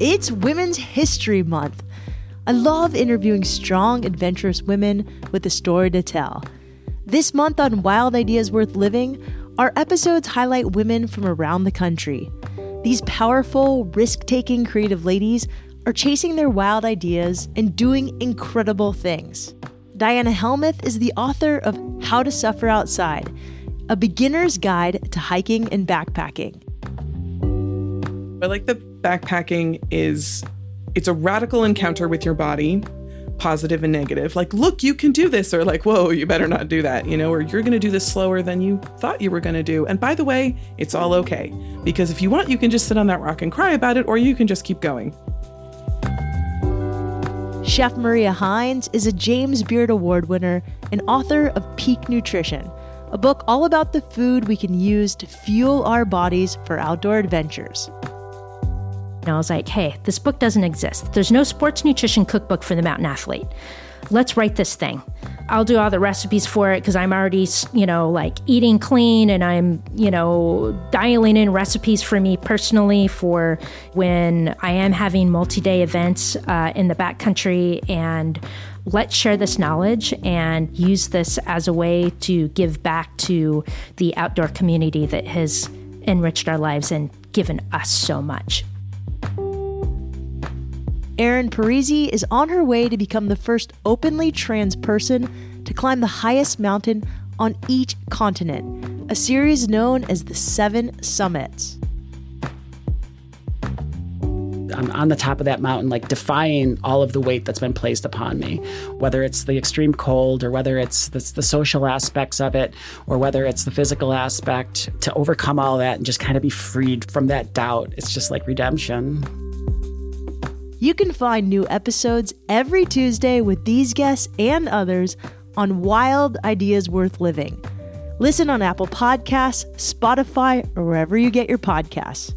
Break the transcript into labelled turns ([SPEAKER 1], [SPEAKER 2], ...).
[SPEAKER 1] It's Women's History Month. I love interviewing strong, adventurous women with a story to tell. This month on Wild Ideas Worth Living, our episodes highlight women from around the country. These powerful, risk taking creative ladies are chasing their wild ideas and doing incredible things. Diana Helmuth is the author of How to Suffer Outside, a beginner's guide to hiking and backpacking.
[SPEAKER 2] I like that backpacking is it's a radical encounter with your body, positive and negative. Like, look, you can do this, or like, whoa, you better not do that, you know, or you're going to do this slower than you thought you were going to do. And by the way, it's all okay. Because if you want, you can just sit on that rock and cry about it, or you can just keep going.
[SPEAKER 1] Chef Maria Hines is a James Beard Award winner and author of Peak Nutrition, a book all about the food we can use to fuel our bodies for outdoor adventures.
[SPEAKER 3] And I was like, hey, this book doesn't exist. There's no sports nutrition cookbook for the mountain athlete. Let's write this thing. I'll do all the recipes for it because I'm already, you know, like eating clean and I'm, you know, dialing in recipes for me personally for when I am having multi day events uh, in the backcountry. And let's share this knowledge and use this as a way to give back to the outdoor community that has enriched our lives and given us so much.
[SPEAKER 1] Erin Parisi is on her way to become the first openly trans person to climb the highest mountain on each continent, a series known as the Seven Summits.
[SPEAKER 4] I'm on the top of that mountain, like defying all of the weight that's been placed upon me, whether it's the extreme cold or whether it's the, the, social aspects of it or whether it's the physical aspect, to overcome all that and just kind of be freed from that doubt. It's just like redemption.
[SPEAKER 1] You can find new episodes every Tuesday with these guests and others on Wild Ideas Worth Living. Listen on Apple Podcasts, Spotify, or wherever you get your podcasts.